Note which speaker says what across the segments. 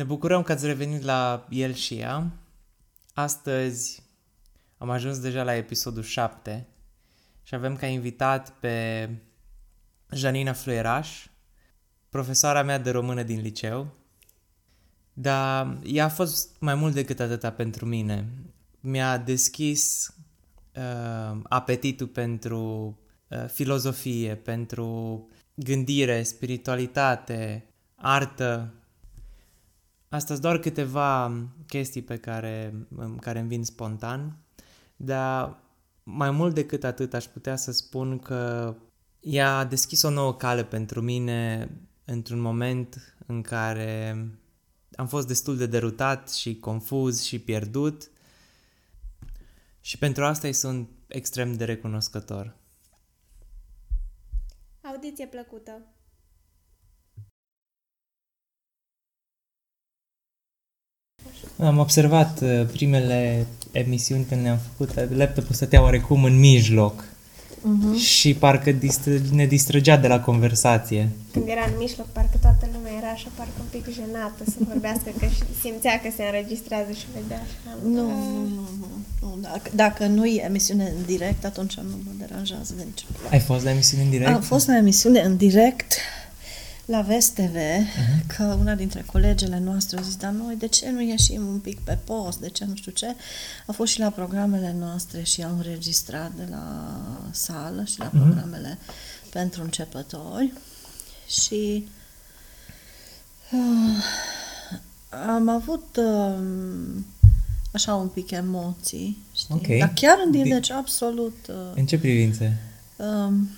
Speaker 1: Ne bucurăm că ați revenit la El și ea. Astăzi am ajuns deja la episodul 7 și avem ca invitat pe Janina Fluieraș, profesoara mea de română din liceu. Dar ea a fost mai mult decât atâta pentru mine. Mi-a deschis uh, apetitul pentru uh, filozofie, pentru gândire, spiritualitate, artă. Asta sunt doar câteva chestii pe care, care îmi vin spontan, dar mai mult decât atât aș putea să spun că ea a deschis o nouă cale pentru mine într-un moment în care am fost destul de derutat și confuz și pierdut și pentru asta îi sunt extrem de recunoscător.
Speaker 2: Audiție plăcută!
Speaker 1: Am observat uh, primele emisiuni când le-am făcut, uh, laptopul stătea oarecum în mijloc uh-huh. și parcă dist- ne distrăgea de la conversație.
Speaker 2: Când era în mijloc, parcă toată lumea era așa, parcă un pic jenată să vorbească, că și simțea că se înregistrează și vedea așa.
Speaker 3: Nu, nu, nu, nu. Dacă, dacă nu e emisiune în direct, atunci nu mă deranjează de nici.
Speaker 1: Ai fost la emisiune în direct?
Speaker 3: Am fost la emisiune în direct la Vest TV, uh-huh. că una dintre colegele noastre a zis, dar noi de ce nu ieșim un pic pe post, de ce nu știu ce. A fost și la programele noastre și am înregistrat de la sală și la uh-huh. programele pentru începători și uh, am avut uh, așa un pic emoții, știi?
Speaker 1: Ok.
Speaker 3: Dar chiar în
Speaker 1: Di-
Speaker 3: deci absolut... Uh,
Speaker 1: În ce privințe?
Speaker 3: Um,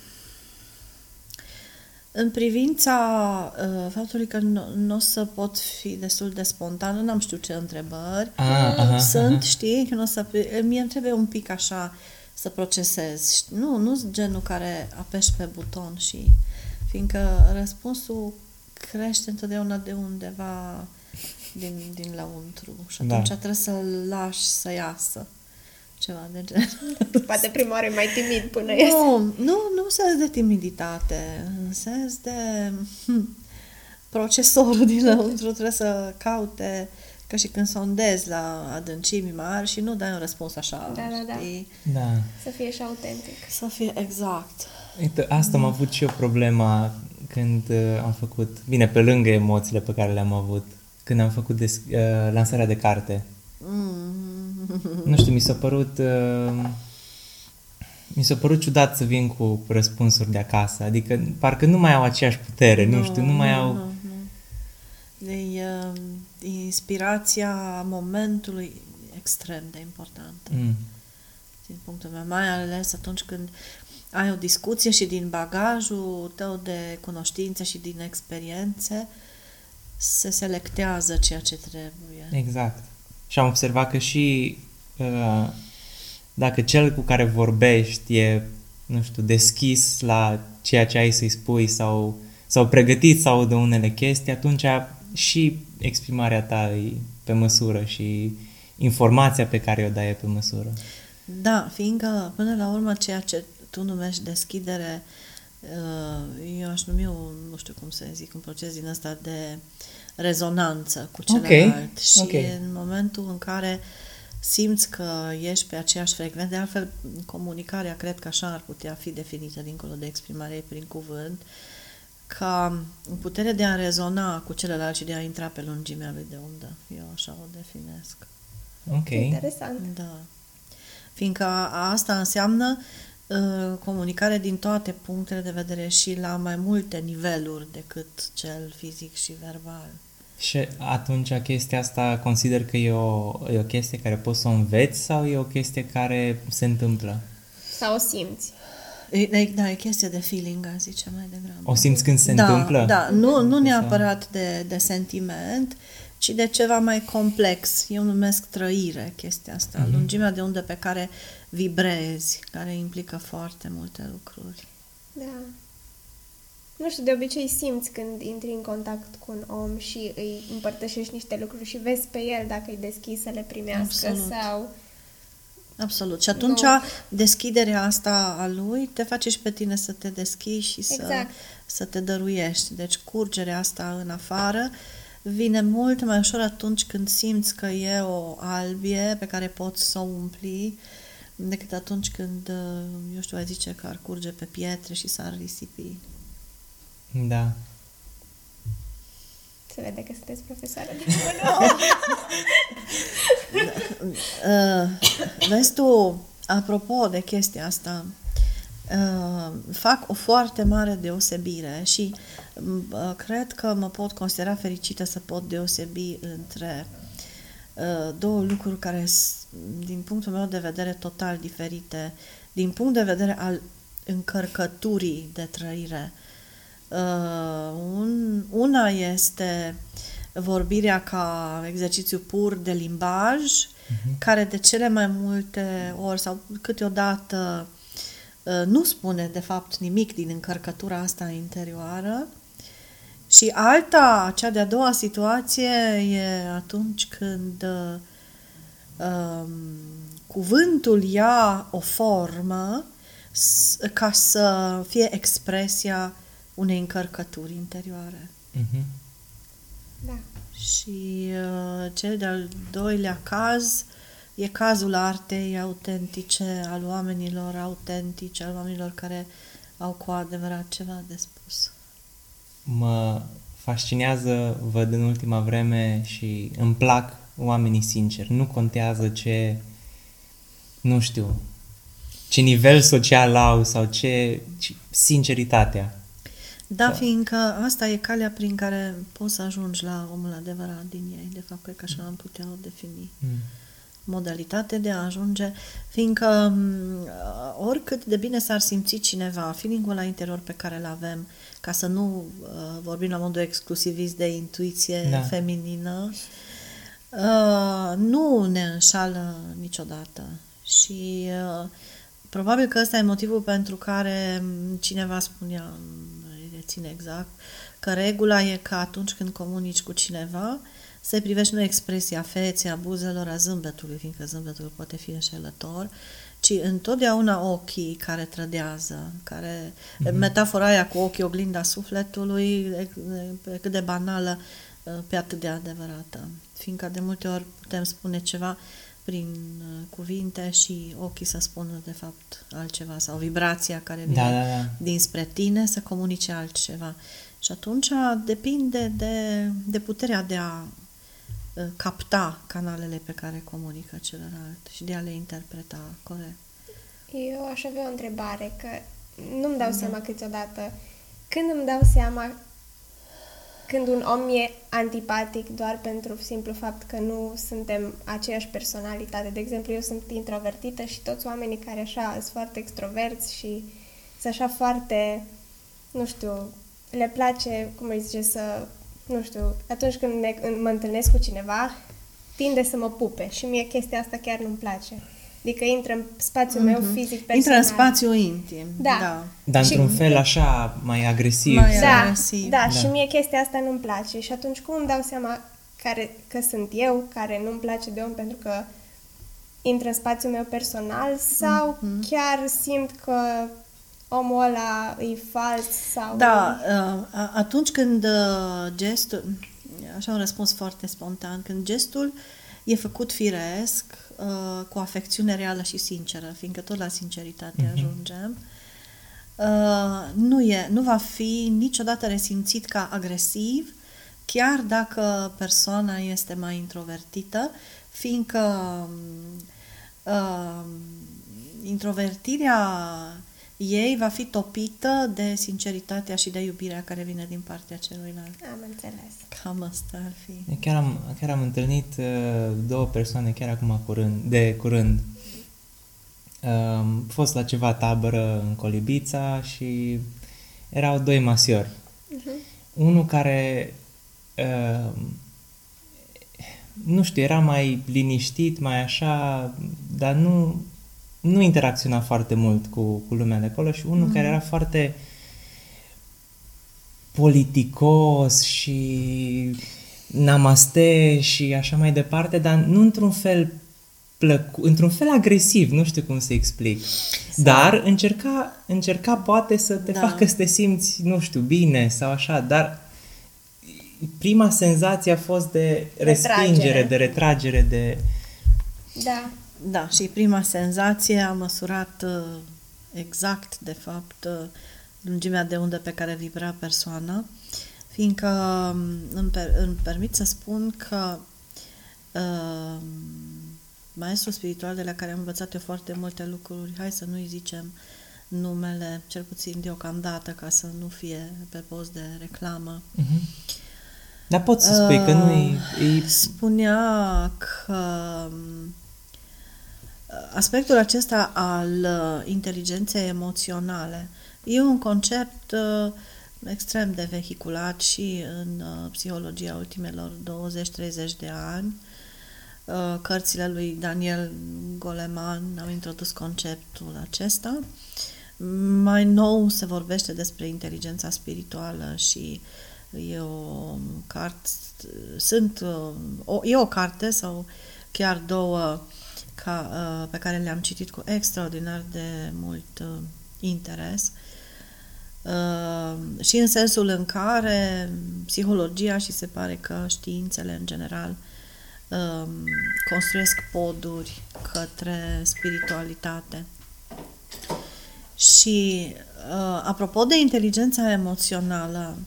Speaker 3: în privința uh, faptului că nu, nu o să pot fi destul de spontană, n-am știu ce întrebări
Speaker 1: Ah, aha,
Speaker 3: sunt,
Speaker 1: aha.
Speaker 3: știi, că nu o să, mie îmi trebuie un pic așa să procesez. știi? Nu, nu sunt genul care apeși pe buton și fiindcă răspunsul crește întotdeauna de undeva din, din lăuntru și
Speaker 1: Da.
Speaker 3: atunci trebuie să-l lași să iasă ceva de genul.
Speaker 2: Poate prima oară e mai timid până iese.
Speaker 3: Nu, nu, nu în sens de timiditate, în sens de hm, procesorul din lăuntru trebuie să caute ca și când sondezi la adâncimi mari și nu dai un răspuns așa,
Speaker 2: Da, da, da.
Speaker 3: știi?
Speaker 1: Da.
Speaker 2: Să fie și autentic.
Speaker 3: Să fie exact.
Speaker 1: Uite, asta am avut și eu problema când uh, am făcut, bine, pe lângă emoțiile pe care le-am avut, când am făcut des, uh, lansarea de carte.
Speaker 3: Mm.
Speaker 1: Nu știu, mi s-a părut... Uh, mi s-a părut ciudat să vin cu răspunsuri de acasă, adică parcă nu mai au aceeași putere, nu, știu, nu mai au...
Speaker 3: Nu, nu. De, uh, inspirația momentului extrem de importantă.
Speaker 1: Mm.
Speaker 3: din punctul meu, mai ales atunci când ai o discuție și din bagajul tău de cunoștințe și din experiențe se selectează ceea ce trebuie.
Speaker 1: Exact. Și am observat că și uh, dacă cel cu care vorbești e, nu știu, deschis la ceea ce ai să-i spui sau, sau pregătit să audă unele chestii, atunci și exprimarea ta e pe măsură și informația pe care o dai e pe măsură.
Speaker 3: Da, fiindcă până la urmă ceea ce tu numești deschidere, uh, eu aș numi un, nu știu cum să zic, un proces din ăsta de rezonanță cu
Speaker 1: Ok,
Speaker 3: celălalt. Și
Speaker 1: ok.
Speaker 3: în momentul în care simți că ești pe aceeași frecvență, de altfel comunicarea cred că așa ar putea fi definită dincolo de exprimare prin cuvânt, ca putere de a rezona cu celălalt și de a intra pe lungimea lui de undă. Eu așa o definesc.
Speaker 1: Ok.
Speaker 2: Interesant.
Speaker 3: Da. Fiindcă asta înseamnă uh, comunicare din toate punctele de vedere și la mai multe niveluri decât cel fizic și verbal.
Speaker 1: Și atunci chestia asta consider că e o, e o chestie care poți să o înveți sau e o chestie care se întâmplă?
Speaker 2: Sau o simți.
Speaker 3: E, e, da, e chestie de feeling, aș zice mai degrabă.
Speaker 1: O simți când se
Speaker 3: da,
Speaker 1: întâmplă?
Speaker 3: Da, nu, nu
Speaker 1: Sau-
Speaker 3: neapărat de, de sentiment, ci de ceva mai complex. Eu numesc trăire chestia asta,
Speaker 1: Mhm.
Speaker 3: lungimea de undă pe care vibrezi, care implică foarte multe lucruri.
Speaker 2: Da. Nu știu, de obicei simți când intri în contact cu un om și îi împărtășești niște lucruri și vezi pe el dacă e deschis să le primească
Speaker 3: Absolut.
Speaker 2: sau...
Speaker 3: Absolut. Și atunci
Speaker 2: Nu.
Speaker 3: deschiderea asta a lui te face și pe tine să te deschizi și să,
Speaker 2: Exact.
Speaker 3: să te dăruiești. Deci curgerea asta în afară vine mult mai ușor atunci când simți că e o albie pe care poți să o umpli decât atunci când, uh, eu știu, ai zice că ar curge pe pietre și s-ar risipi.
Speaker 1: Da.
Speaker 2: Se vede că sunteți profesoară de
Speaker 3: Uh, vezi tu, apropo de chestia asta, uh, fac o foarte mare deosebire și uh, cred că mă pot considera fericită să pot deosebi între uh, două lucruri care sunt, din punctul meu de vedere, total diferite. Din punct de vedere al încărcăturii de trăire. Uh, un, una este vorbirea ca exercițiu pur de limbaj, uh-huh. care de cele mai multe ori sau câteodată uh, nu spune de fapt nimic din încărcătura asta interioară. Și alta, cea de-a doua situație e atunci când uh, um, cuvântul ia o formă s- ca să fie expresia unei încărcături interioare.
Speaker 1: Mhm.
Speaker 2: Da.
Speaker 3: Și uh, cel de-al doilea caz e cazul artei autentice, al oamenilor autentici, al oamenilor care au cu adevărat ceva de spus.
Speaker 1: Mă fascinează, văd în ultima vreme și îmi plac oamenii sinceri. Nu contează ce, nu știu, ce nivel social au sau ce, ci sinceritatea.
Speaker 3: Da,
Speaker 1: Da.
Speaker 3: fiindcă asta e calea prin care poți să ajungi la omul adevărat din ei. De fapt, cred că așa am putea o defini.
Speaker 1: Mm.
Speaker 3: modalitate de a ajunge, fiindcă m, oricât de bine s-ar simți cineva, feeling-ul la interior pe care îl avem, ca să nu uh, vorbim la modul exclusivist de intuiție
Speaker 1: Da.
Speaker 3: da. feminină, uh, nu ne înșală niciodată. Și uh, probabil că ăsta e motivul pentru care m, cineva spunea, îi reține exact, că regula e că atunci când comunici cu cineva, să privești nu expresia feței, a buzelor, a zâmbetului, fiindcă zâmbetul poate fi înșelător, ci întotdeauna ochii care trădează, care mm-hmm. metafora aia cu ochii oglinda sufletului, e- e cât de banală, pe atât de adevărată. Fiindcă de multe ori putem spune ceva prin uh, cuvinte și ochii să spună de fapt altceva sau vibrația care vine
Speaker 1: Da, da, da.
Speaker 3: dinspre tine să comunice altceva. Și atunci depinde de, de puterea de a uh, capta canalele pe care comunică celălalt și de a le interpreta corect.
Speaker 2: Eu aș avea o întrebare, că nu-mi dau da. seama câteodată. Când îmi dau seama când un om e antipatic doar pentru simplu fapt că nu suntem aceeași personalitate. De exemplu, eu sunt introvertită și toți oamenii care așa sunt foarte extroverți și sunt așa foarte, nu știu, le place, cum îi zice, să, nu știu, atunci când ne, mă întâlnesc cu cineva, tinde să mă pupe și mie chestia asta chiar nu-mi place. Adică intră în spațiul meu fizic personal.
Speaker 3: Intră în spațiu intim.
Speaker 2: Da.
Speaker 3: da.
Speaker 1: Dar
Speaker 2: Și-
Speaker 1: într-un fel așa, mai agresiv.
Speaker 3: Mai
Speaker 1: sau-
Speaker 2: Da,
Speaker 3: agresiv.
Speaker 2: da,
Speaker 1: Da.
Speaker 2: și mie chestia asta nu-mi place. Și atunci cum îmi dau seama care, că sunt eu, care nu-mi place de om pentru că intră în spațiul meu personal sau
Speaker 3: Mhm.
Speaker 2: chiar simt că omul ăla e fals sau...
Speaker 3: Da, uh, a- atunci când uh, gestul, așa un răspuns foarte spontan, când gestul e făcut firesc, uh, cu afecțiune reală și sinceră, fiindcă tot la sinceritate
Speaker 1: Mhm.
Speaker 3: ajungem, uh, nu, e, nu va fi niciodată resimțit ca agresiv, chiar dacă persoana este mai introvertită, fiindcă uh, introvertirea ei va fi topită de sinceritatea și de iubirea care vine din partea celuilalt.
Speaker 2: Am înțeles.
Speaker 3: Cam asta ar fi.
Speaker 1: Chiar am, chiar am întâlnit uh, două persoane chiar acum curând, de curând. Uh, Am fost la ceva tabără în Colibița și erau doi masiori. Unul care, uh, nu știu, era mai liniștit, mai așa, dar nu, nu interacționa foarte mult cu, cu lumea de acolo și unul care era foarte politicos și namaste și așa mai departe, dar nu într-un fel plăcu- într-un fel agresiv, nu știu cum să explic. Dar încerca, încerca poate să te
Speaker 3: Da.
Speaker 1: facă să te simți, nu știu, bine sau așa, dar prima senzație a fost de respingere,
Speaker 2: Retragere.
Speaker 1: de retragere, de...
Speaker 2: Da.
Speaker 3: Da, și prima senzație a măsurat uh, exact, de fapt, uh, lungimea de undă pe care vibra persoana, fiindcă um, îmi, per, îmi permit să spun că uh, maestrul spiritual de la care am învățat eu foarte multe lucruri, hai să nu-i zicem numele, cel puțin deocamdată, ca să nu fie pe post de reclamă,
Speaker 1: Uh-huh. Dar pot să spui că nu e... e...
Speaker 3: spunea că um, aspectul acesta al uh, inteligenței emoționale e un concept uh, extrem de vehiculat și în uh, psihologia ultimelor 20-30 de ani. Uh, Cărțile lui Daniel Goleman au introdus conceptul acesta. Mai nou se vorbește despre inteligența spirituală și e o carte, sunt, uh, o, e o carte sau chiar două ca, uh, pe care le-am citit cu extraordinar de mult uh, interes uh, și în sensul în care psihologia și se pare că științele în general uh, construiesc poduri către spiritualitate. Și uh, apropo de inteligența emoțională,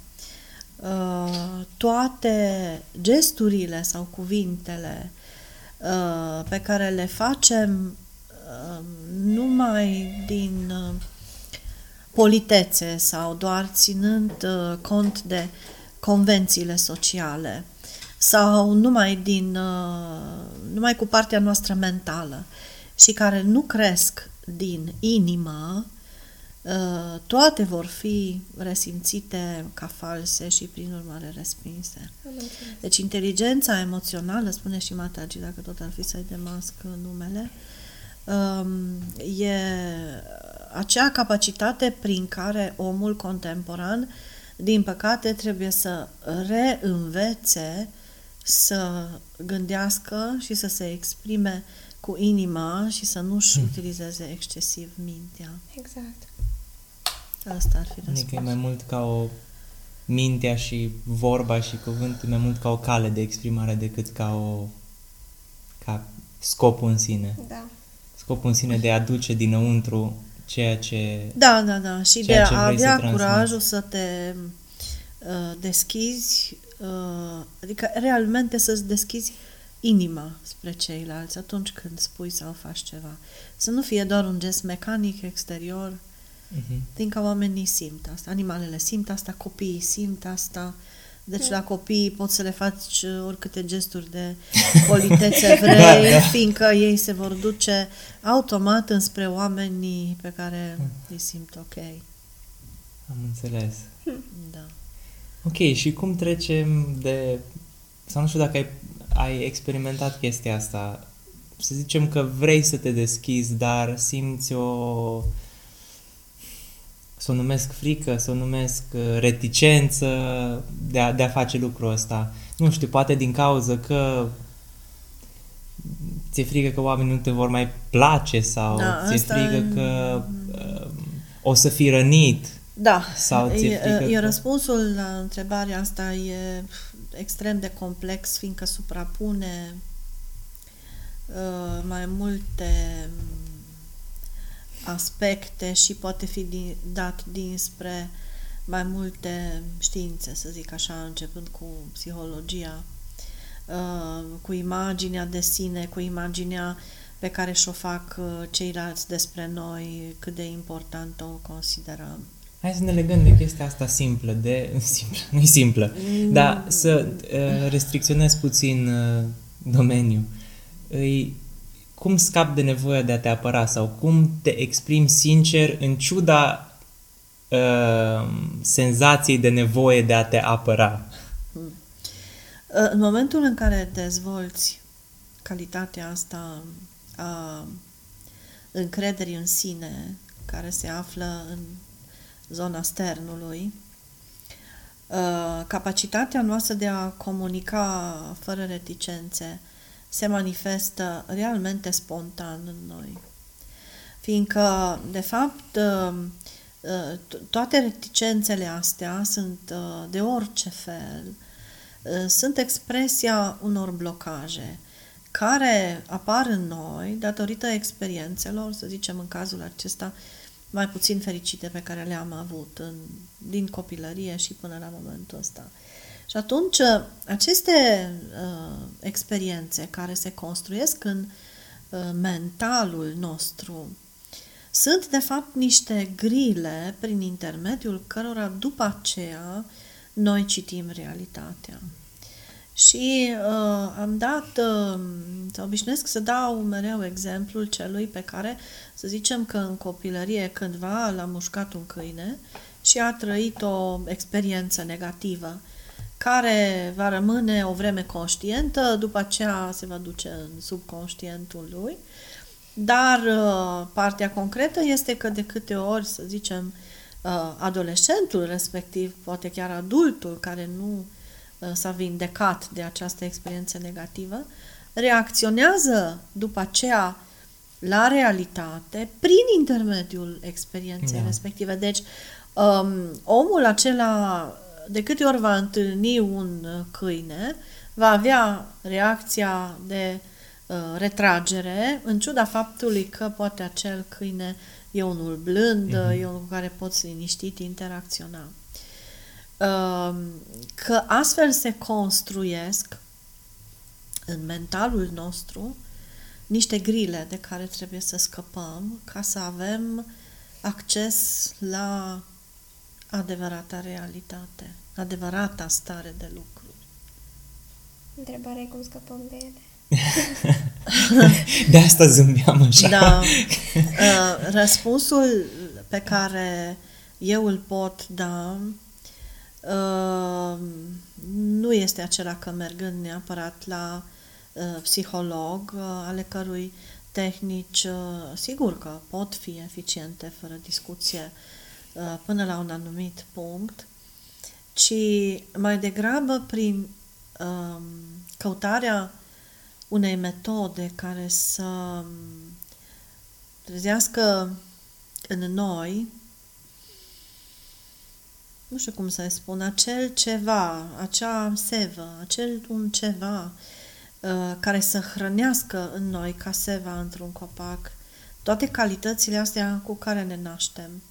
Speaker 3: uh, toate gesturile sau cuvintele uh, pe care le facem uh, numai din uh, politețe sau doar ținând uh, cont de convențiile sociale sau numai din uh, numai cu partea noastră mentală și care nu cresc din inimă, uh, toate vor fi resimțite ca false și prin urmare respinse.
Speaker 2: Am înțeles.
Speaker 3: Deci inteligența emoțională, spune și Matagi, dacă tot ar fi să-i demasc numele, um, e acea capacitate prin care omul contemporan, din păcate, trebuie să reînvețe să gândească și să se exprime cu inima și să nu-și utilizeze excesiv mintea.
Speaker 2: Exact.
Speaker 3: Asta ar fi
Speaker 1: Adică e
Speaker 3: răspunsul.
Speaker 1: mai mult ca o mintea și vorba și cuvântul, mai mult ca o cale de exprimare decât ca o ca scopul în sine.
Speaker 2: Da.
Speaker 1: Scopul în sine de a aduce dinăuntru ceea ce...
Speaker 3: Da, da, da. Și
Speaker 1: Ceea
Speaker 3: de
Speaker 1: ce
Speaker 3: a
Speaker 1: vrei să
Speaker 3: avea
Speaker 1: transmiți.
Speaker 3: curajul să te uh, deschizi, uh, adică realmente să-ți deschizi inima spre ceilalți atunci când spui sau faci ceva. Să nu fie doar un gest mecanic exterior,
Speaker 1: Uh-huh.
Speaker 3: fiindcă oamenii simt asta, animalele simt asta, copiii simt asta, deci
Speaker 2: Da.
Speaker 3: la copii poți să le faci uh, oricâte gesturi de politețe vrei,
Speaker 1: Da, da.
Speaker 3: fiindcă ei se vor duce automat înspre oamenii pe care îi simt ok.
Speaker 1: Am înțeles.
Speaker 3: Da.
Speaker 1: Ok, și cum trecem de... Sau nu știu dacă ai, ai experimentat chestia asta. Să zicem că vrei să te deschizi, dar simți o... Să o numesc frică, să o numesc uh, reticență de a, de a face lucrul ăsta. Nu știu, poate din cauză că ți-e frică că oamenii nu te vor mai place sau
Speaker 3: Da,
Speaker 1: ți-e
Speaker 3: asta
Speaker 1: frică
Speaker 3: e-
Speaker 1: că uh, o să fii rănit
Speaker 3: Da,
Speaker 1: Sau ți-e
Speaker 3: e,
Speaker 1: frică
Speaker 3: e
Speaker 1: că-
Speaker 3: răspunsul la întrebarea asta e extrem de complex, fiindcă suprapune uh, mai multe mm, aspecte și poate fi din, dat dinspre mai multe științe, să zic așa, începând cu psihologia, uh, cu imaginea de sine, cu imaginea pe care și-o fac uh, ceilalți despre noi, cât de important o considerăm.
Speaker 1: Hai să ne legăm de chestia asta simplă, de... simplă, nu simplă, dar să uh, restricționez puțin uh, domeniul. Îi, cum scap de nevoia de a te apăra sau cum te exprimi sincer în ciuda uh, senzației de nevoie de a te apăra?
Speaker 3: În momentul în care dezvolți calitatea asta a încrederii în sine, care se află în zona sternului, uh, capacitatea noastră de a comunica fără reticențe se manifestă realmente spontan în noi. Fiindcă, de fapt, uh, uh, to- toate reticențele astea sunt uh, de orice fel, uh, sunt expresia unor blocaje care apar în noi datorită experiențelor, să zicem în cazul acesta, mai puțin fericite pe care le-am avut în, din copilărie și până la momentul ăsta. Și atunci, aceste uh, experiențe care se construiesc în uh, mentalul nostru sunt, de fapt, niște grile prin intermediul cărora, după aceea, noi citim realitatea. Și uh, am dat, uh, sau obișnuiesc să dau mereu exemplul celui pe care, să zicem că în copilărie cândva l-a mușcat un câine și a trăit o experiență negativă care va rămâne o vreme conștientă, după aceea se va duce în subconștientul lui, dar uh, partea concretă este că de câte ori, să zicem, uh, adolescentul respectiv, poate chiar adultul care nu uh, s-a vindecat de această experiență negativă, reacționează după aceea la realitate prin intermediul experienței da. respective. Deci, um, omul acela de câte ori va întâlni un uh, câine, va avea reacția de uh, retragere, în ciuda faptului că poate acel câine e unul blând, mm-hmm. e unul cu care poți liniștit interacționa. Uh, că astfel se construiesc în mentalul nostru niște grile de care trebuie să scăpăm ca să avem acces la adevărata realitate, adevărata stare de lucruri.
Speaker 2: Întrebarea e cum scăpăm de ele.
Speaker 1: de asta zâmbeam așa.
Speaker 3: Da. Uh, răspunsul pe care eu îl pot da uh, nu este acela că mergând neapărat la uh, psiholog, ale cărui tehnici, sigur că pot fi eficiente, fără discuție, Uh, până la un anumit punct, ci mai degrabă prin um, căutarea unei metode care să um, trezească în noi, nu știu cum să spun, acel ceva, acea sevă, acel un ceva uh, care să hrănească în noi ca seva într-un copac toate calitățile astea cu care ne naștem.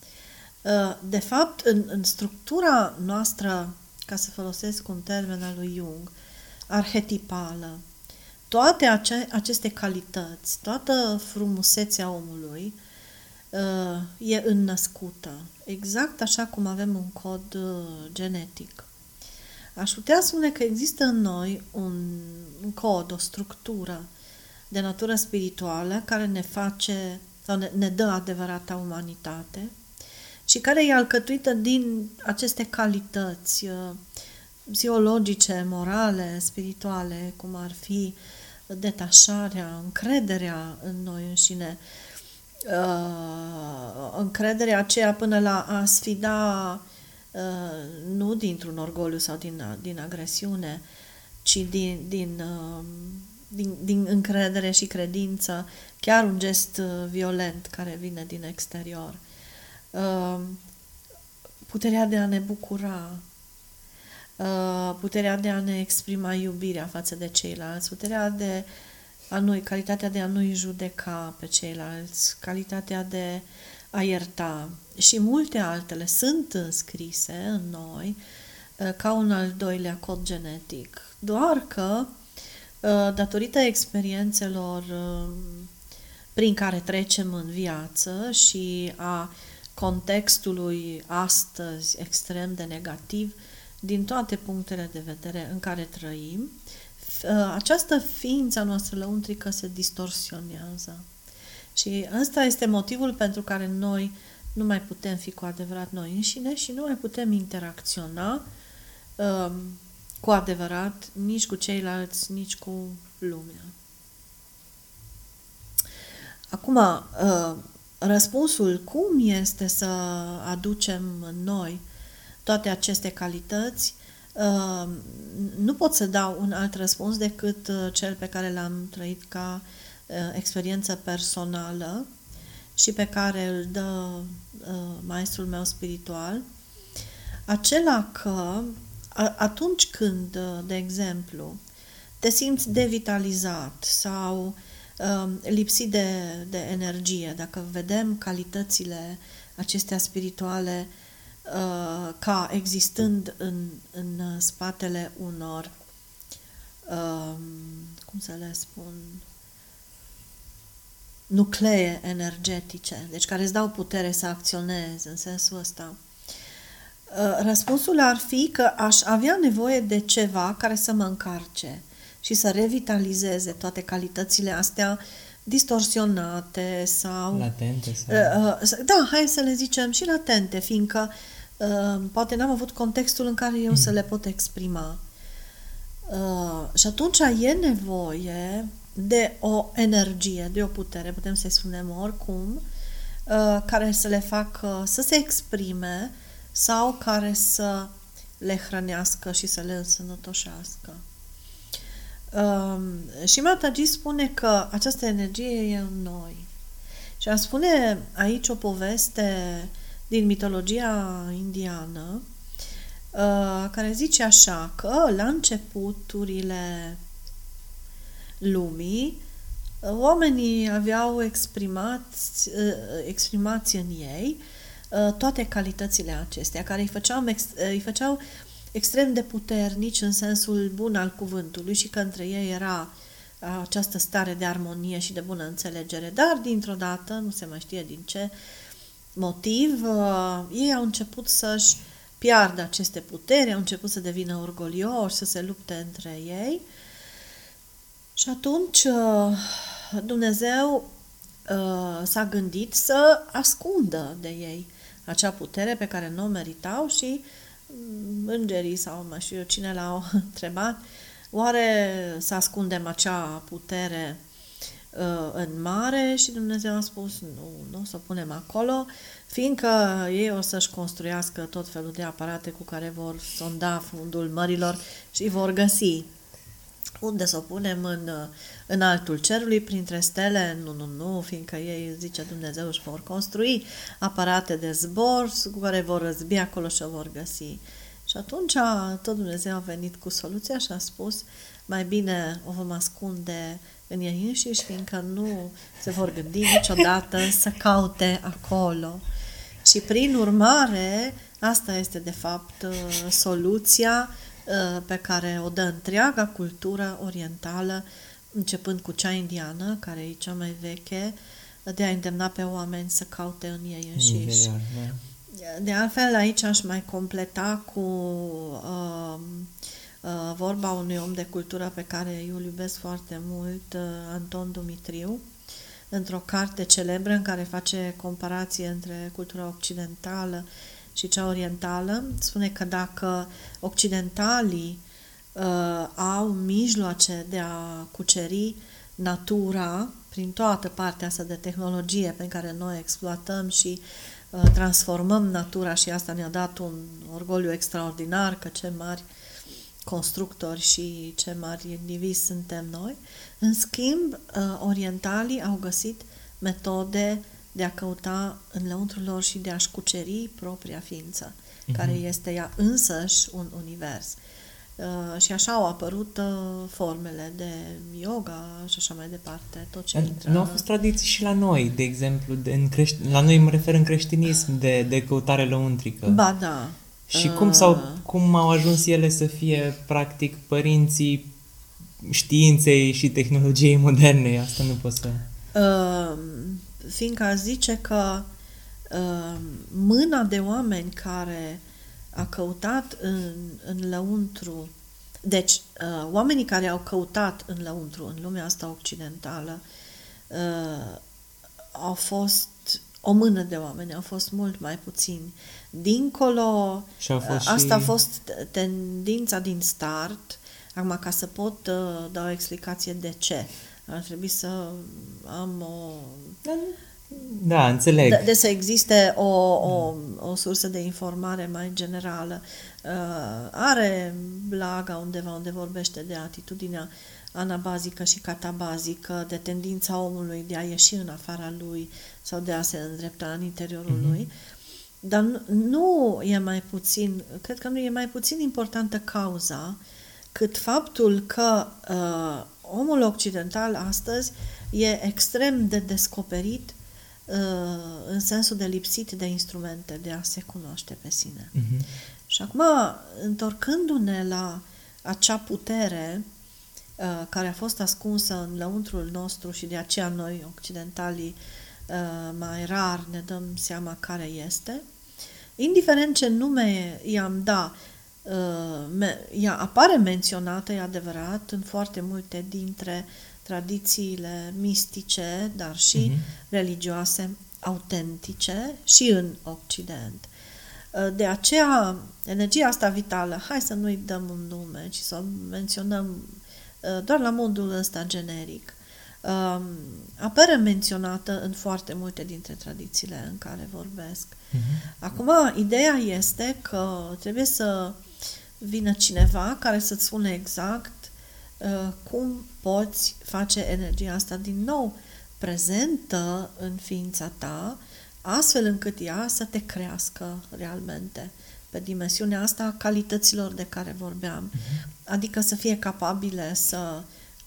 Speaker 3: Uh, de fapt, în, în structura noastră, ca să folosesc un termen al lui Jung, arhetipală, toate ace- aceste calități, toată frumusețea omului uh, e înnăscută, exact așa cum avem un cod uh, genetic. Aș putea spune că există în noi un, un cod, o structură de natură spirituală care ne face sau ne, ne dă adevărata umanitate, și care e alcătuită din aceste calități uh, psihologice, morale, spirituale, cum ar fi detașarea, încrederea în noi înșine, uh, încrederea aceea până la a sfida uh, nu dintr-un orgoliu sau din, din agresiune, ci din, din, din, din încredere și credință, chiar un gest violent care vine din exterior. Ehm, puterea de a ne bucura, ehm, puterea de a ne exprima iubirea față de ceilalți, puterea de a noi, calitatea de a nu-i judeca pe ceilalți, calitatea de a ierta și multe altele sunt înscrise în noi ehm, ca un al doilea cod genetic. Doar că, datorită experiențelor prin care trecem în viață și a contextului astăzi extrem de negativ, din toate punctele de vedere în care trăim, ă, această ființă noastră lăuntrică se distorsionează. Și ăsta este motivul pentru care noi nu mai putem fi cu adevărat noi înșine și nu mai putem interacționa um, cu adevărat nici cu ceilalți, nici cu lumea. Acum, uh, răspunsul cum este să aducem în noi toate aceste calități, uh, nu pot să dau un alt răspuns decât uh, cel pe care l-am trăit ca uh, experiență personală și pe care îl dă maestrul meu spiritual, acela că a, atunci când, de exemplu, te simți devitalizat sau uh, lipsit de, de energie, dacă vedem calitățile acestea spirituale uh, ca existând în, în spatele unor, uh, cum să le spun, nuclee energetice, deci care îți dau putere să acționezi în sensul ăsta. Uh, răspunsul ar fi că aș avea nevoie de ceva care să mă încarce și să revitalizeze toate calitățile astea distorsionate sau...
Speaker 1: Latente sau...
Speaker 3: Uh, uh, da, hai să le zicem și latente, fiindcă poate n-am avut contextul în care eu mm. să le pot exprima. Și atunci e nevoie de o energie, de o putere, putem să-i spunem oricum, care să le facă să se exprime sau care să le hrănească și să le însănătoșească. Um, și Mataji spune că această energie e în noi. Și a spune aici o poveste din mitologia indiană uh, care zice așa că la începuturile lumii oamenii aveau exprimați, uh, exprimați în ei Uh, toate calitățile acestea, care îi făceau, uh, îi făceau extrem de puternici în sensul bun al cuvântului și că între ei era această stare de armonie și de bună înțelegere. Dar, dintr-o dată, nu se mai știe din ce motiv, uh, ei au început să-și piardă aceste puteri, au început să devină orgolioși, să se lupte între ei. Și atunci Dumnezeu s-a gândit să ascundă de ei acea putere pe care nu o meritau și mm, îngerii sau mai știu eu cine l-au întrebat, oare să ascundem acea putere uh, în mare? Și Dumnezeu a spus nu, nu o să o punem acolo, fiindcă ei o să-și construiască tot felul de aparate cu care vor sonda fundul mărilor și vor găsi unde să o punem în, în altul cerului, printre stele? Nu, nu, nu, fiindcă ei, zice Dumnezeu, își vor construi aparate de zbor cu care vor răzbi acolo și o vor găsi. Și atunci tot Dumnezeu a venit cu soluția și a spus mai bine o vom ascunde în ei înșiși, fiindcă nu se vor gândi niciodată să caute acolo. Și prin urmare, asta este de fapt soluția Uh, pe care o dă întreaga cultură orientală, începând cu cea indiană, care e cea mai veche, de a îndemna pe oameni să caute în ei înșiși. Da. De altfel, aici aș mai completa cu uh, uh, vorba unui om de cultură pe care eu îl iubesc foarte mult, uh, Anton Dumitriu, într-o carte celebră în care face comparație între cultura occidentală și cea orientală, spune că dacă occidentalii uh, au mijloace de a cuceri natura prin toată partea asta de tehnologie pe care noi exploatăm și uh, transformăm natura și asta ne-a dat un orgoliu extraordinar că ce mari constructori și ce mari indivizi suntem noi. În schimb, uh, orientalii au găsit metode de a căuta în lăuntrul lor și de a-și cuceri propria ființă, uh-huh. care este ea însăși un univers. Uh, și așa au apărut uh, formele de yoga și așa mai departe, tot ce intră.
Speaker 1: Nu au fost tradiții și la noi, de exemplu, de, în crești... la noi mă refer în creștinism, de, de căutare lăuntrică.
Speaker 3: Ba da.
Speaker 1: Și uh... cum, sau, cum au ajuns ele să fie, practic, părinții științei și tehnologiei moderne? Asta nu pot să...
Speaker 3: Uh, fiindcă zice că uh, mâna de oameni care a căutat în, în lăuntru, deci uh, oamenii care au căutat în lăuntru, în lumea asta occidentală, uh, au fost o mână de oameni, au fost mult mai puțini. Dincolo, și au fost asta și... a fost tendința din start, acum ca să pot uh, da o explicație de ce. Ar trebui să am o...
Speaker 1: Da, înțeleg.
Speaker 3: De, de să existe o, o, o sursă de informare mai generală. Uh, are blaga undeva unde vorbește de atitudinea anabazică și catabazică, de tendința omului de a ieși în afara lui sau de a se îndrepta în interiorul mm-hmm. lui. Dar nu, nu e mai puțin, cred că nu e mai puțin importantă cauza cât faptul că uh, omul occidental astăzi e extrem de descoperit uh, în sensul de lipsit de instrumente de a se cunoaște pe sine.
Speaker 1: Mhm.
Speaker 3: Și acum, întorcându-ne la acea putere uh, care a fost ascunsă în lăuntrul nostru și de aceea noi, occidentalii, uh, mai rar ne dăm seama care este, indiferent ce nume i-am da, uh, me- ea apare menționată, e adevărat, în foarte multe dintre tradițiile mistice, dar și
Speaker 1: Mhm.
Speaker 3: religioase autentice și în Occident. Uh, De aceea, energia asta vitală, hai să nu-i dăm un nume, ci să o menționăm uh, doar la modul ăsta generic, um, apare menționată în foarte multe dintre tradițiile în care vorbesc.
Speaker 1: Mhm.
Speaker 3: Acum, ideea este că trebuie să vină cineva care să-ți spune exact uh, cum poți face energia asta din nou prezentă în ființa ta, astfel încât ea să te crească realmente pe dimensiunea asta a calităților de care vorbeam. Adică să fie capabile să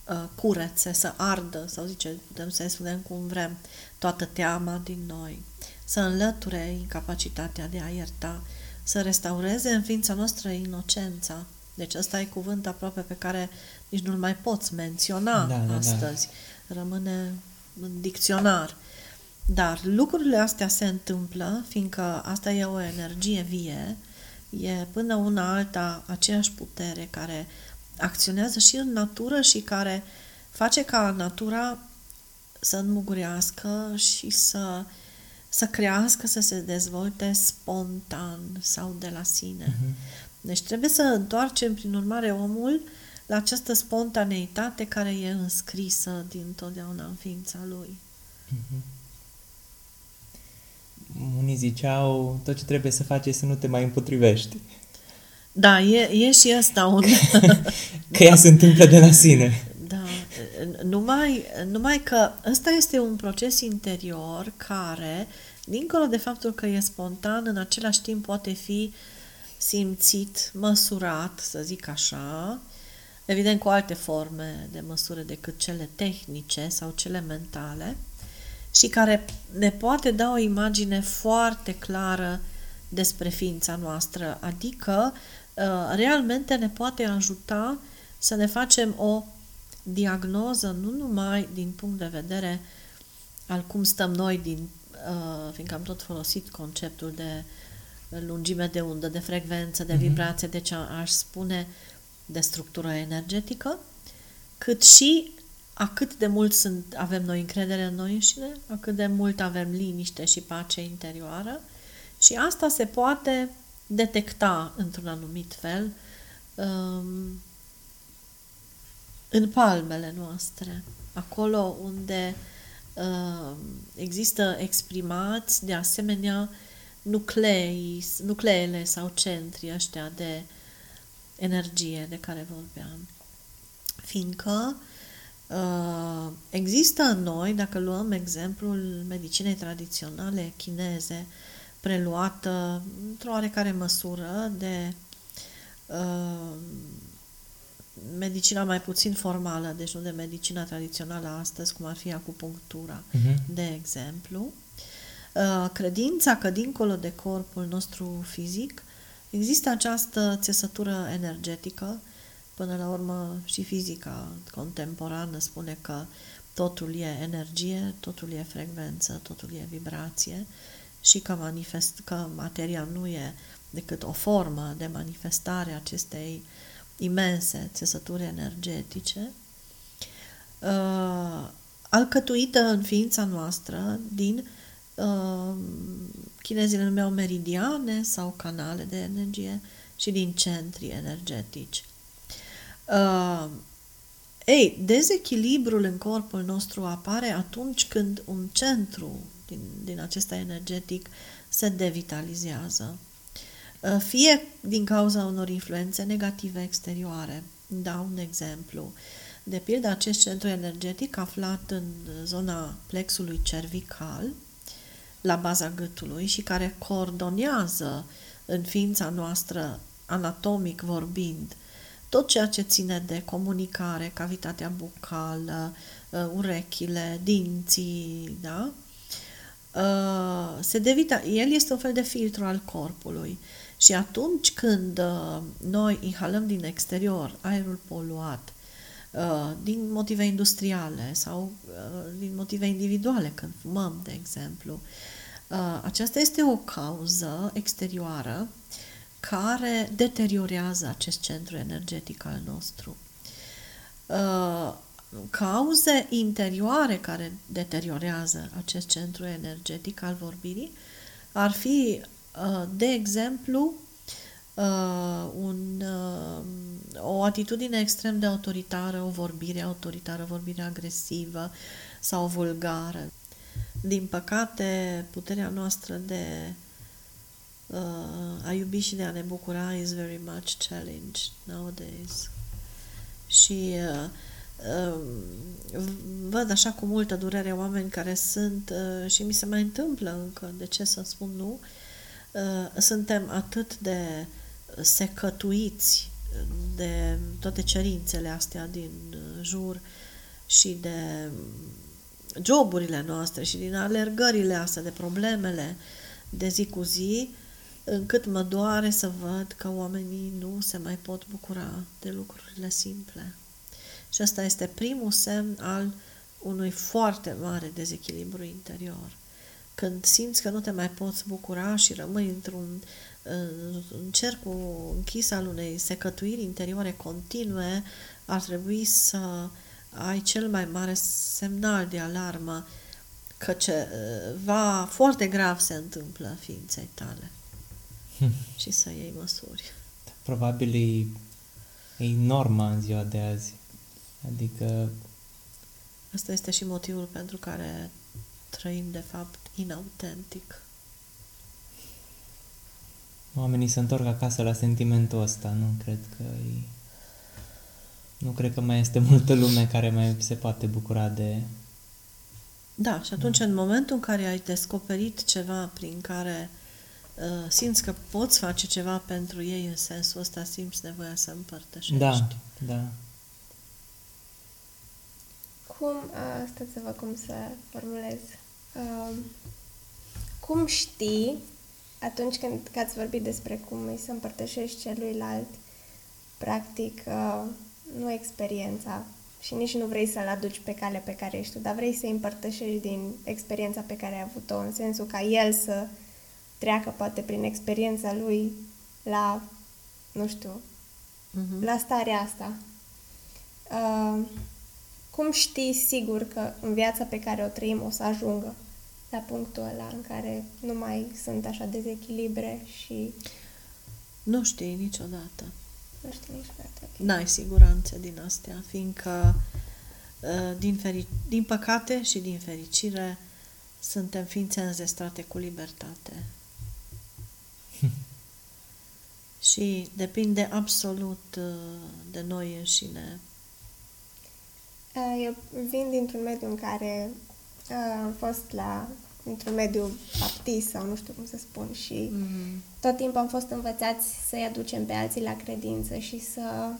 Speaker 3: uh, curețe, să ardă, sau zice, putem să spunem cum vrem, toată teama din noi, să înlăture incapacitatea de a ierta, să restaureze în ființa noastră inocența. Deci ăsta e cuvânt aproape pe care nici nu-l mai poți menționa
Speaker 1: Da, da, da.
Speaker 3: astăzi. Rămâne în dicționar. Dar lucrurile astea se întâmplă, fiindcă asta e o energie vie, e până una alta aceeași putere care acționează și în natură și care face ca natura să înmugurească și să, să crească, să se dezvolte spontan sau de la sine.
Speaker 1: Mhm.
Speaker 3: Deci trebuie să întoarcem, prin urmare, omul la această spontaneitate care e înscrisă din totdeauna în ființa lui.
Speaker 1: Unii ziceau, tot ce trebuie să faci e să nu te mai împotrivești.
Speaker 3: Da, e, e și asta un...
Speaker 1: Că ea se întâmplă de la sine.
Speaker 3: Da, numai, numai că ăsta este un proces interior care, dincolo de faptul că e spontan, în același timp poate fi simțit, măsurat, să zic așa, evident cu alte forme de măsură decât cele tehnice sau cele mentale, și care ne poate da o imagine foarte clară despre ființa noastră, adică uh, realmente ne poate ajuta să ne facem o diagnoză nu numai din punct de vedere al cum stăm noi, din, uh, fiindcă am tot folosit conceptul de lungime de undă, de frecvență, de
Speaker 1: Mhm.
Speaker 3: vibrație, deci a- aș spune de structură energetică, cât și a cât de mult sunt, avem noi încredere în noi înșine, a cât de mult avem liniște și pace interioară și asta se poate detecta într-un anumit fel um, în palmele noastre, acolo unde uh, există exprimați de asemenea nuclei, nucleele sau centri ăștia de energie de care vorbeam. Fiindcă uh, există în noi, dacă luăm exemplul medicinei tradiționale chineze, preluată într-o oarecare măsură de uh, medicina mai puțin formală, deci nu de medicina tradițională astăzi, cum ar fi acupunctura,
Speaker 1: Mhm.
Speaker 3: de exemplu, uh, credința că dincolo de corpul nostru fizic există această țesătură energetică, până la urmă și fizica contemporană spune că totul e energie, totul e frecvență, totul e vibrație și că, manifest, că materia nu e decât o formă de manifestare a acestei imense țesături energetice, uh, alcătuită în ființa noastră din uh, chinezii le numeau meridiane sau canale de energie și din centri energetici. Uh, ei, dezechilibrul în corpul nostru apare atunci când un centru din, din acesta energetic se devitalizează. Uh, Fie din cauza unor influențe negative exterioare. Dau un exemplu. De pildă, acest centru energetic aflat în zona plexului cervical la baza gâtului și care coordonează în ființa noastră, anatomic vorbind, tot ceea ce ține de comunicare, cavitatea bucală, uh, urechile, dinții, da? Uh, se devita, el este un fel de filtru al corpului și atunci când uh, noi inhalăm din exterior aerul poluat, din motive industriale sau din motive individuale, când fumăm, de exemplu, aceasta este o cauză exterioară care deteriorează acest centru energetic al nostru. Uh, cauze interioare care deteriorează acest centru energetic al vorbirii ar fi, uh, de exemplu, uh, un, o atitudine extrem de autoritară, o vorbire autoritară, o vorbire agresivă sau vulgară. Din păcate, puterea noastră de uh, a iubi și de a ne bucura is very much challenged nowadays. Și uh, uh, văd așa cu multă durere oameni care sunt uh, și mi se mai întâmplă încă, de ce să spun nu, uh, suntem atât de secătuiți de toate cerințele astea din jur și de joburile noastre și din alergările astea, de problemele de zi cu zi, încât mă doare să văd că oamenii nu se mai pot bucura de lucrurile simple. Și ăsta este primul semn al unui foarte mare dezechilibru interior. Când simți că nu te mai poți bucura și rămâi într-un în cercul închis al unei secătuiri interioare continue, ar trebui să ai cel mai mare semnal de alarmă că ceva foarte grav se întâmplă ființei tale. și să iei măsuri.
Speaker 1: Probabil e, e norma în ziua de azi. Adică...
Speaker 3: Asta este și motivul pentru care trăim, de fapt, inautentic.
Speaker 1: Oamenii se întorc acasă la sentimentul ăsta, nu cred că e... Nu cred că mai este multă lume care mai se poate bucura de...
Speaker 3: Da, și atunci, da. în momentul în care ai descoperit ceva prin care Uh, simți că poți face ceva pentru ei în sensul ăsta, simți nevoia să împărtășești.
Speaker 1: Da, da.
Speaker 2: Cum, uh, stați să văd cum să formulez, uh, cum știi atunci când ați vorbit despre cum îi să împărtășești celuilalt, practic, uh, nu experiența și nici nu vrei să-l aduci pe cale pe care ești tu, dar vrei să-i împărtășești din experiența pe care ai avut-o, în sensul ca el să treacă poate prin experiența lui la, nu știu, uh-huh. la starea asta. Uh, cum știi sigur că în viața pe care o trăim o să ajungă la punctul ăla în care nu mai sunt așa dezechilibre și...
Speaker 3: Nu știi niciodată.
Speaker 2: Nu știi niciodată.
Speaker 3: Okay. N-ai siguranță din astea, fiindcă uh, din, feri- din păcate și din fericire suntem ființe înzestrate cu libertate. și depinde absolut uh, de noi înșine.
Speaker 2: Uh, eu vin dintr-un mediu în care uh, am fost la într-un mediu baptist sau nu știu cum să spun și mm-hmm. tot timpul am fost învățați să-i aducem pe alții la credință și să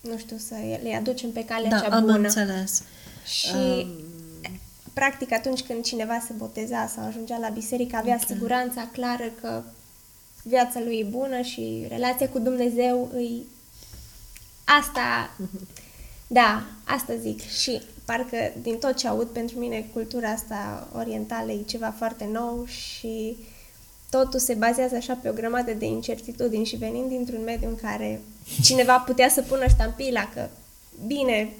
Speaker 2: nu știu, să le aducem pe calea
Speaker 3: da,
Speaker 2: cea bună.
Speaker 3: am înțeles.
Speaker 2: Și um... practic atunci când cineva se boteza sau ajungea la biserică avea okay. siguranța clară că viața lui e bună și relația cu Dumnezeu îi... Asta... Da, asta zic. Și parcă din tot ce aud pentru mine, cultura asta orientală e ceva foarte nou și totul se bazează așa pe o grămadă de incertitudini și venind dintr-un mediu în care cineva putea să pună ștampila că, bine,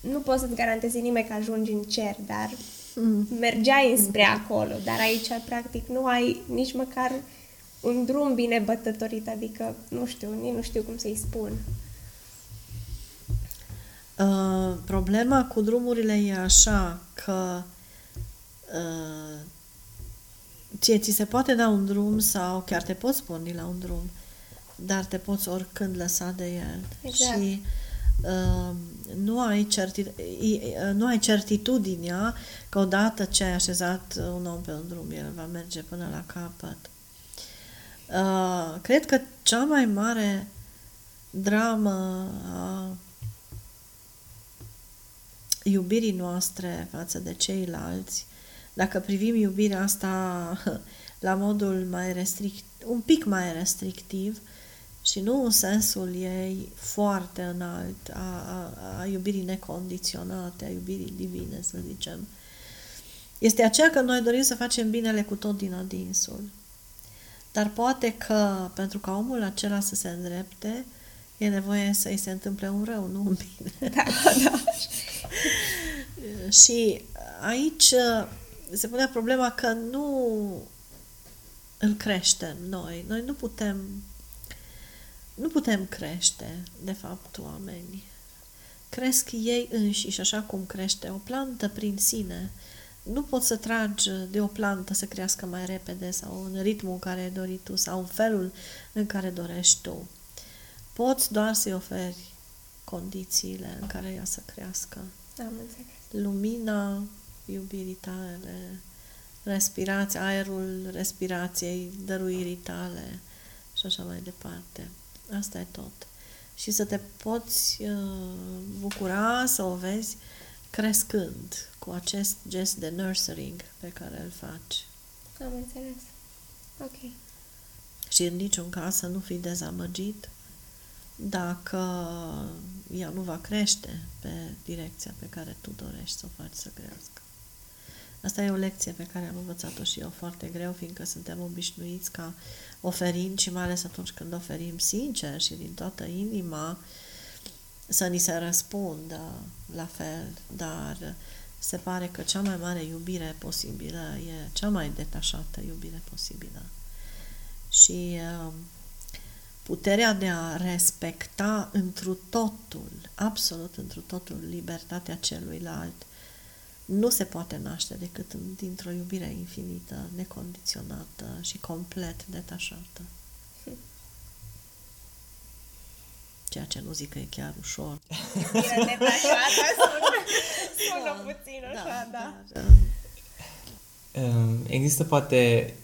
Speaker 2: nu poți să-ți garantezi nimeni că ajungi în cer, dar mm. mergeai înspre acolo, dar aici, practic, nu ai nici măcar un drum bine bătătorit, adică, nu știu, nici nu știu cum să-i spun.
Speaker 3: Uh, problema cu drumurile e așa că uh, ție ți se poate da un drum sau chiar te poți porni la un drum, dar te poți oricând lăsa de el.
Speaker 2: Exact.
Speaker 3: Și uh, nu ai, certi, nu ai certitudinea că odată ce ai așezat un om pe un drum, el va merge până la capăt. Uh, cred că cea mai mare dramă a iubirii noastre față de ceilalți, dacă privim iubirea asta la modul mai restrict, un pic mai restrictiv și nu în sensul ei foarte înalt a, a, a iubirii necondiționate, a iubirii divine, să zicem, este aceea că noi dorim să facem binele cu tot din adinsul. Dar poate că pentru ca omul acela să se îndrepte, e nevoie să-i se întâmple un rău, nu un bine. Da, da. și aici se pune problema că nu îl creștem noi. Noi nu putem nu putem crește, de fapt, oameni. Cresc ei înșiși, așa cum crește o plantă prin sine. Nu poți să tragi de o plantă să crească mai repede sau în ritmul în care ai dorit tu sau în felul în care dorești tu. Poți doar să-i oferi condițiile în care ea să crească.
Speaker 2: Am înțeles.
Speaker 3: Lumina iubirii tale, respirația, aerul respirației, dăruirii tale și așa mai departe. Asta e tot. Și să te poți uh, bucura să o vezi crescând cu acest gest de nurturing pe care îl faci.
Speaker 2: Am înțeles. Ok.
Speaker 3: Și în niciun caz să nu fii dezamăgit dacă ea nu va crește pe direcția pe care tu dorești să o faci să crească. Asta e o lecție pe care am învățat-o și eu foarte greu, fiindcă suntem obișnuiți ca oferind și mai ales atunci când oferim sincer și din toată inima să ni se răspundă la fel, dar se pare că cea mai mare iubire posibilă e cea mai detașată iubire posibilă. Și uh, puterea de a respecta întru totul, absolut întru totul, libertatea celuilalt, nu se poate naște decât dintr-o iubire infinită, necondiționată și complet detașată. Ceea ce nu zic că e chiar ușor.
Speaker 2: Iubire detașată sună, sună da, puțin da, așa, da. da.
Speaker 1: da. Există poate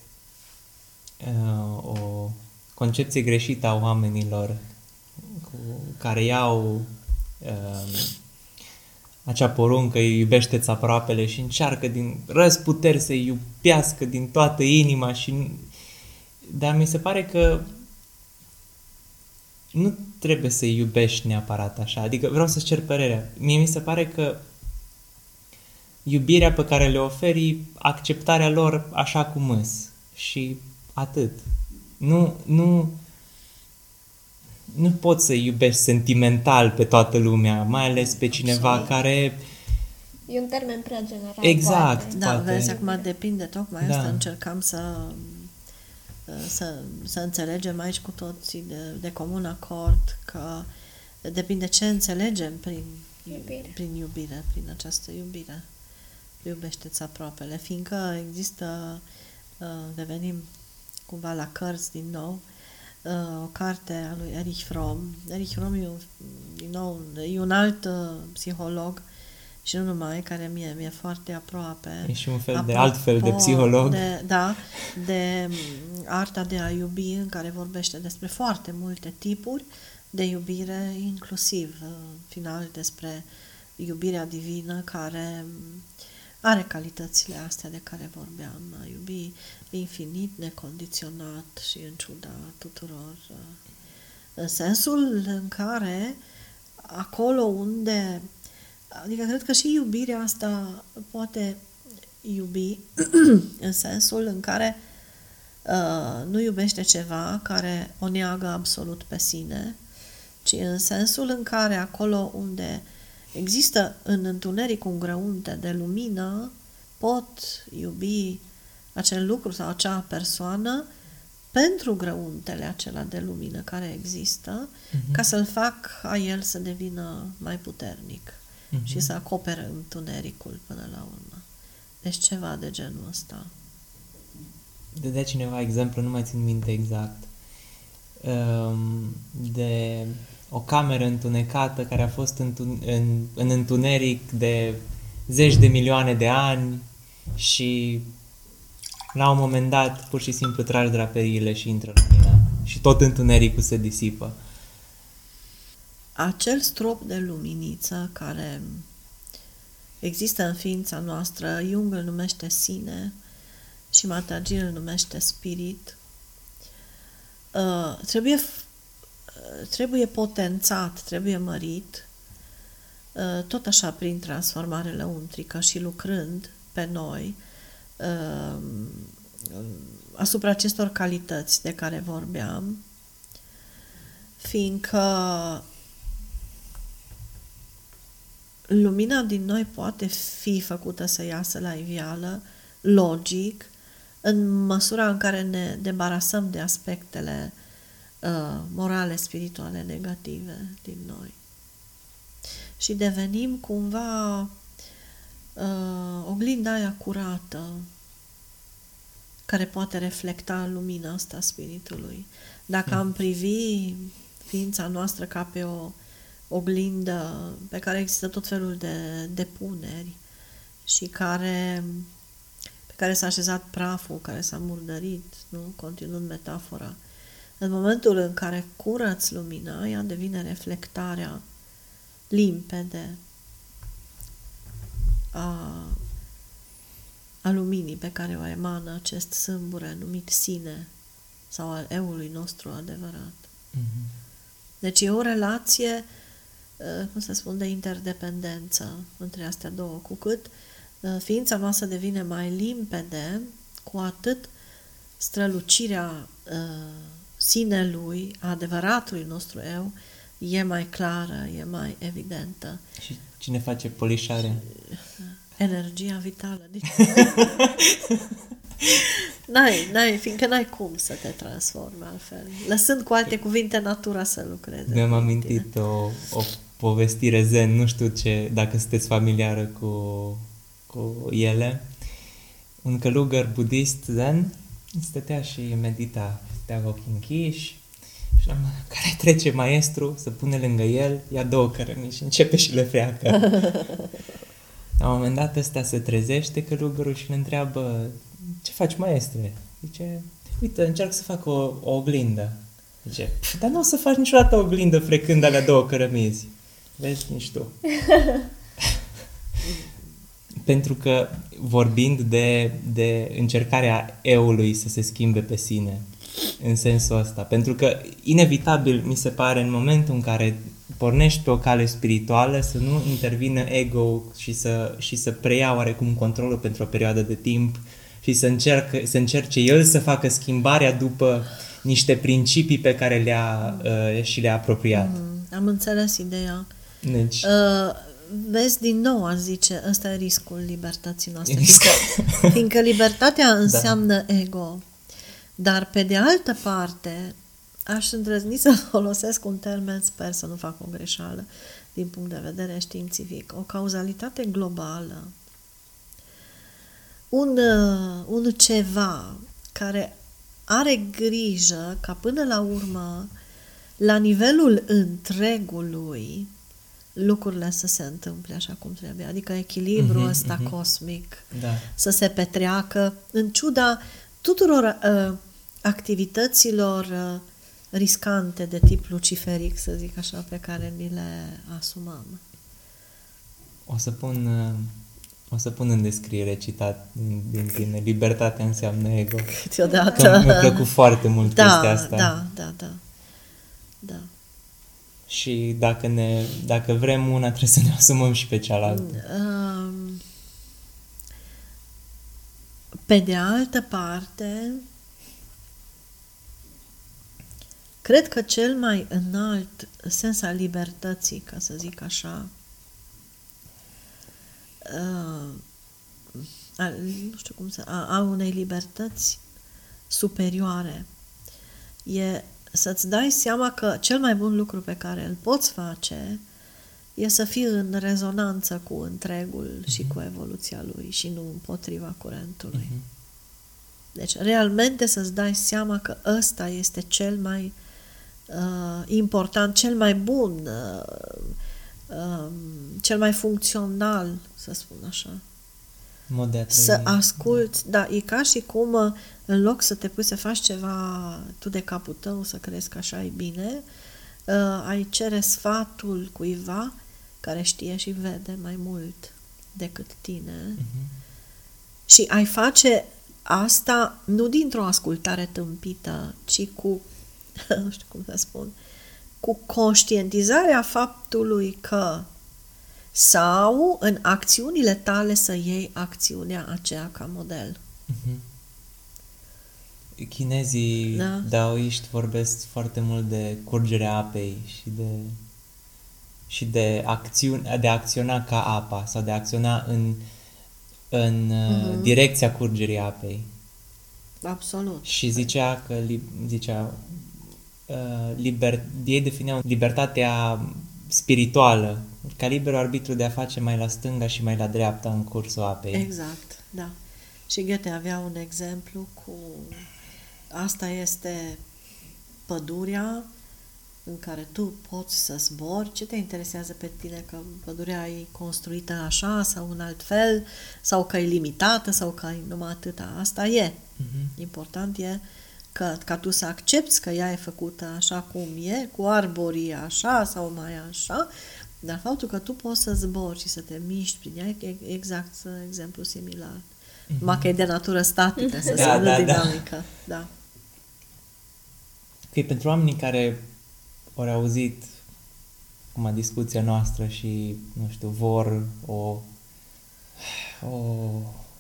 Speaker 1: uh, o concepție greșită a oamenilor cu care iau uh, acea poruncă, iubește-ți aproapele și încearcă din răzputeri să iubească din toată inima și... Dar mi se pare că nu trebuie să iubești neapărat așa. Adică vreau să-ți cer părerea. Mie mi se pare că iubirea pe care le oferi, acceptarea lor așa cum îs. Și atât. Nu, nu, nu poți să iubești sentimental pe toată lumea, mai ales pe cineva Absolut. care...
Speaker 2: E un termen prea general.
Speaker 1: Exact. Poate.
Speaker 3: Da, poate. vezi, acum depinde tocmai da. asta. Încercam să, să, să înțelegem aici cu toții de, de comun acord că depinde ce înțelegem prin iubire, prin, iubire, prin această iubire. Iubește-ți aproapele, fiindcă există, devenim cumva la cărți din nou, uh, o carte a lui Erich Fromm. Erich Fromm e un, din nou, e un alt uh, psiholog și nu numai, care mie mi-e foarte aproape.
Speaker 1: E și un fel de alt fel de psiholog.
Speaker 3: De, da, de mm, arta de a iubi, în care vorbește despre foarte multe tipuri de iubire, inclusiv, în final, despre iubirea divină, care mm, are calitățile astea de care vorbeam, a iubi infinit, necondiționat și în ciuda tuturor. Uh, în sensul în care acolo unde, adică cred că și iubirea asta poate iubi în sensul în care uh, nu iubește ceva care o neagă absolut pe sine, ci în sensul în care acolo unde există în întuneric un grăunte de lumină, pot iubi acel lucru sau acea persoană pentru grăuntele acela de lumină care există, uh-huh. ca să-l fac a el să devină mai puternic uh-huh. și să acopere întunericul până la urmă. Deci ceva de genul ăsta.
Speaker 1: Dădea cineva exemplu, nu mai țin minte exact, um, de o cameră întunecată care a fost întun- în, în întuneric de zeci de milioane de ani și la un moment dat pur și simplu tragi draperiile și intră lumina și tot întunericul se disipă.
Speaker 3: Acel strop de luminiță care există în ființa noastră, Jung îl numește sine și Matagi îl numește spirit, uh, trebuie, uh, trebuie potențat, trebuie mărit, uh, tot așa prin transformare lăuntrică și lucrând pe noi asupra acestor calități de care vorbeam, fiindcă lumina din noi poate fi făcută să iasă la iveală, logic, în măsura în care ne debarasăm de aspectele uh, morale, spirituale negative din noi. Și devenim cumva uh, oglinda aia curată care poate reflecta lumina asta spiritului. Dacă am privi ființa noastră ca pe o oglindă pe care există tot felul de depuneri și care, pe care s-a așezat praful, care s-a murdărit, nu? continuând metafora. În momentul în care curăți lumina, ea devine reflectarea limpede a, a luminii pe care o emană acest sâmbure numit sine sau al eului nostru adevărat. Mm-hmm. Deci e o relație Uh, cum să spun, de interdependență între astea două. Cu cât uh, ființa noastră devine mai limpede, cu atât strălucirea uh, sinelui, a adevăratului nostru eu, e mai clară, e mai evidentă.
Speaker 1: Și cine face polișare?
Speaker 3: Energia vitală. Deci... n-ai, n-ai, fiindcă n-ai cum să te transformi altfel. Lăsând cu alte cuvinte natura să lucreze.
Speaker 1: Mi-am amintit o, o povestire zen, nu știu ce, dacă sunteți familiară cu, cu ele. Un călugăr budist zen stătea și medita, stătea cu ochii închiși și la care trece maestru, să pune lângă el, ia două cărămini și începe și le freacă. la un moment dat ăsta se trezește călugărul și îl întreabă ce faci maestre? Zice, uite, încerc să fac o, o oglindă. Zice, dar nu o să faci niciodată o oglindă frecând alea două cărămizi. Vezi, nici tu. Pentru că vorbind de, de încercarea eului să se schimbe pe sine, în sensul ăsta, pentru că inevitabil mi se pare în momentul în care pornești pe o cale spirituală să nu intervină ego și să, și să preia oarecum controlul pentru o perioadă de timp și să, încerc, să încerce el să facă schimbarea după niște principii pe care le-a uh, și le-a apropiat. Mm,
Speaker 3: am înțeles ideea.
Speaker 1: Deci...
Speaker 3: Uh, vezi, din nou, aș zice, ăsta e riscul libertății noastre. Fiindcă, fiindcă libertatea da. înseamnă da. ego. Dar, pe de altă parte, aș îndrăzni să folosesc un termen, sper să nu fac o greșeală, din punct de vedere științific, o cauzalitate globală. Un, uh, un ceva care are grijă ca până la urmă, la nivelul întregului, lucrurile să se întâmple așa cum trebuie. Adică echilibrul mm-hmm, ăsta mm-hmm. cosmic
Speaker 1: da.
Speaker 3: să se petreacă în ciuda tuturor uh, activităților uh, riscante de tip luciferic, să zic așa, pe care ni le asumăm.
Speaker 1: O să pun, uh, o să pun în descriere citat din, din tine. Libertatea înseamnă ego.
Speaker 3: Câteodată.
Speaker 1: mi-a plăcut foarte mult
Speaker 3: da,
Speaker 1: chestia asta.
Speaker 3: Da, da, da. Da
Speaker 1: și dacă, ne, dacă vrem una, trebuie să ne asumăm și pe cealaltă. Um,
Speaker 3: pe de altă parte, cred că cel mai înalt sens al libertății, ca să zic așa, uh, a, nu știu cum să, a, a unei libertăți superioare e să-ți dai seama că cel mai bun lucru pe care îl poți face e să fii în rezonanță cu întregul uh-huh. și cu evoluția lui și nu împotriva curentului. Uh-huh. Deci, realmente să-ți dai seama că ăsta este cel mai uh, important, cel mai bun, uh, uh, cel mai funcțional, să spun așa.
Speaker 1: Model.
Speaker 3: Să asculți, da, e ca și cum uh, în loc să te pui să faci ceva tu de capul tău, să crezi că așa e bine, uh, ai cere sfatul cuiva care știe și vede mai mult decât tine
Speaker 1: Mhm.
Speaker 3: și ai face asta nu dintr-o ascultare tâmpită, ci cu, nu știu cum să spun, cu conștientizarea faptului că sau în acțiunile tale să iei acțiunea aceea ca model.
Speaker 1: Mhm. Chinezii
Speaker 3: Da.
Speaker 1: daoiști vorbesc foarte mult de curgerea apei și de și de acțiune, de a acționa ca apa sau de a acționa în în uh,
Speaker 3: Mhm.
Speaker 1: direcția curgerii apei.
Speaker 3: Absolut.
Speaker 1: Și zicea că li, zicea uh, liber, ei defineau libertatea spirituală ca liber arbitru de a face mai la stânga și mai la dreapta în cursul apei.
Speaker 3: Exact, da. Și Goethe avea un exemplu cu asta este pădurea în care tu poți să zbori. Ce te interesează pe tine? Că pădurea e construită așa sau în alt fel, sau că e limitată, sau că e numai atâta. Asta e.
Speaker 1: Mhm.
Speaker 3: Important e că, ca tu să accepti că ea e făcută așa cum e, cu arborii așa sau mai așa, dar faptul că tu poți să zbori și să te miști prin ea e exact exemplu similar.
Speaker 1: Mhm.
Speaker 3: Numai că e de natură statică, să
Speaker 1: Da,
Speaker 3: da,
Speaker 1: da, da.
Speaker 3: dinamică. Da.
Speaker 1: Că e pentru oamenii care au auzit acum discuția noastră și, nu știu, vor o, o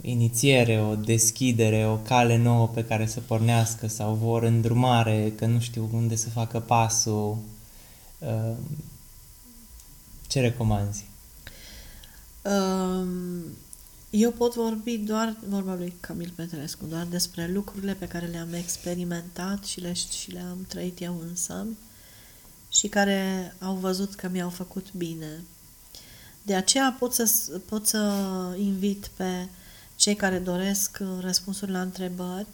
Speaker 1: inițiere, o deschidere, o cale nouă pe care să pornească sau vor îndrumare, că nu știu unde să facă pasul, uh, ce recomanzi?
Speaker 3: Um, Eu pot vorbi doar, vorba lui Camil Petrescu, doar despre lucrurile pe care le-am experimentat și, le, și le-am trăit eu însă și care au văzut că mi-au făcut bine. De aceea pot să, pot să invit pe cei care doresc răspunsuri la întrebări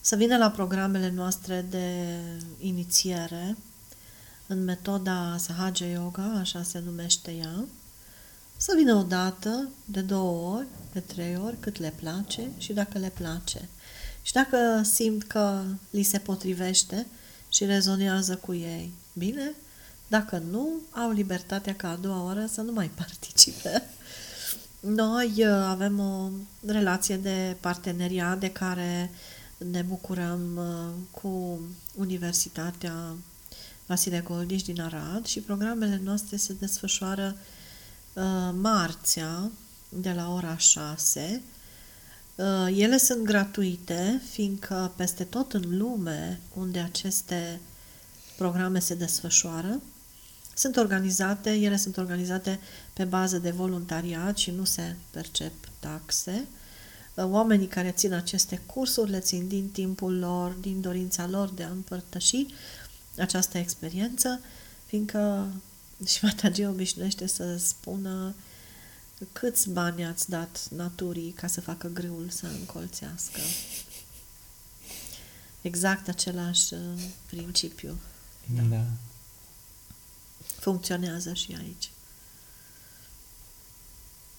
Speaker 3: să vină la programele noastre de inițiere în metoda Sahaja Yoga, așa se numește ea, să vină o dată, de două ori, de trei ori, cât le place și dacă le place. Și dacă simt că li se potrivește și rezonează cu ei, bine, dacă nu, au libertatea ca a doua oară să nu mai participe. Noi uh, avem o relație de parteneriat de care ne bucurăm uh, cu Universitatea Vasile Goldiș din Arad și programele noastre se desfășoară uh, marțea de la ora 6. Uh, ele sunt gratuite, fiindcă peste tot în lume unde aceste programe se desfășoară, sunt organizate, ele sunt organizate pe bază de voluntariat și nu se percep taxe. Oamenii care țin aceste cursuri le țin din timpul lor, din dorința lor de a împărtăși această experiență, fiindcă și Matagie obișnuiește să spună câți bani ați dat naturii ca să facă grâul să încolțească. Exact același principiu.
Speaker 1: Da.
Speaker 3: Funcționează și aici.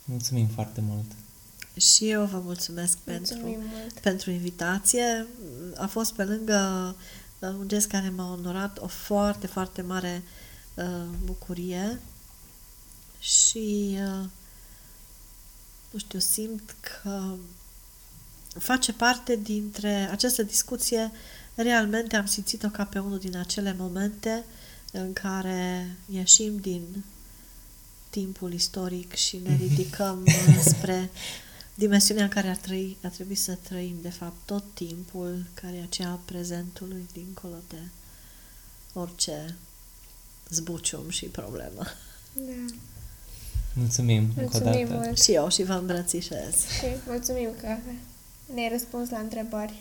Speaker 1: Mulțumim foarte mult.
Speaker 3: Și eu vă mulțumesc
Speaker 2: Mulțumim
Speaker 3: pentru,
Speaker 2: mult.
Speaker 3: pentru invitație. A fost pe lângă uh, un gest care m-a onorat o foarte, foarte mare uh, bucurie și uh, nu știu, simt că face parte dintre această discuție realmente am simțit-o ca pe unul din acele momente în care ieșim din timpul istoric și ne ridicăm uh, spre dimensiunea în care ar, trăi, ar trebui să trăim, de fapt, tot timpul care e aceea prezentului dincolo de orice zbucium și problemă.
Speaker 2: Da.
Speaker 1: Mulțumim, încă o
Speaker 2: Mulțumim
Speaker 1: dată.
Speaker 2: mult.
Speaker 3: Și eu și vă îmbrățișez.
Speaker 2: Și mulțumim că ne-ai răspuns la întrebări.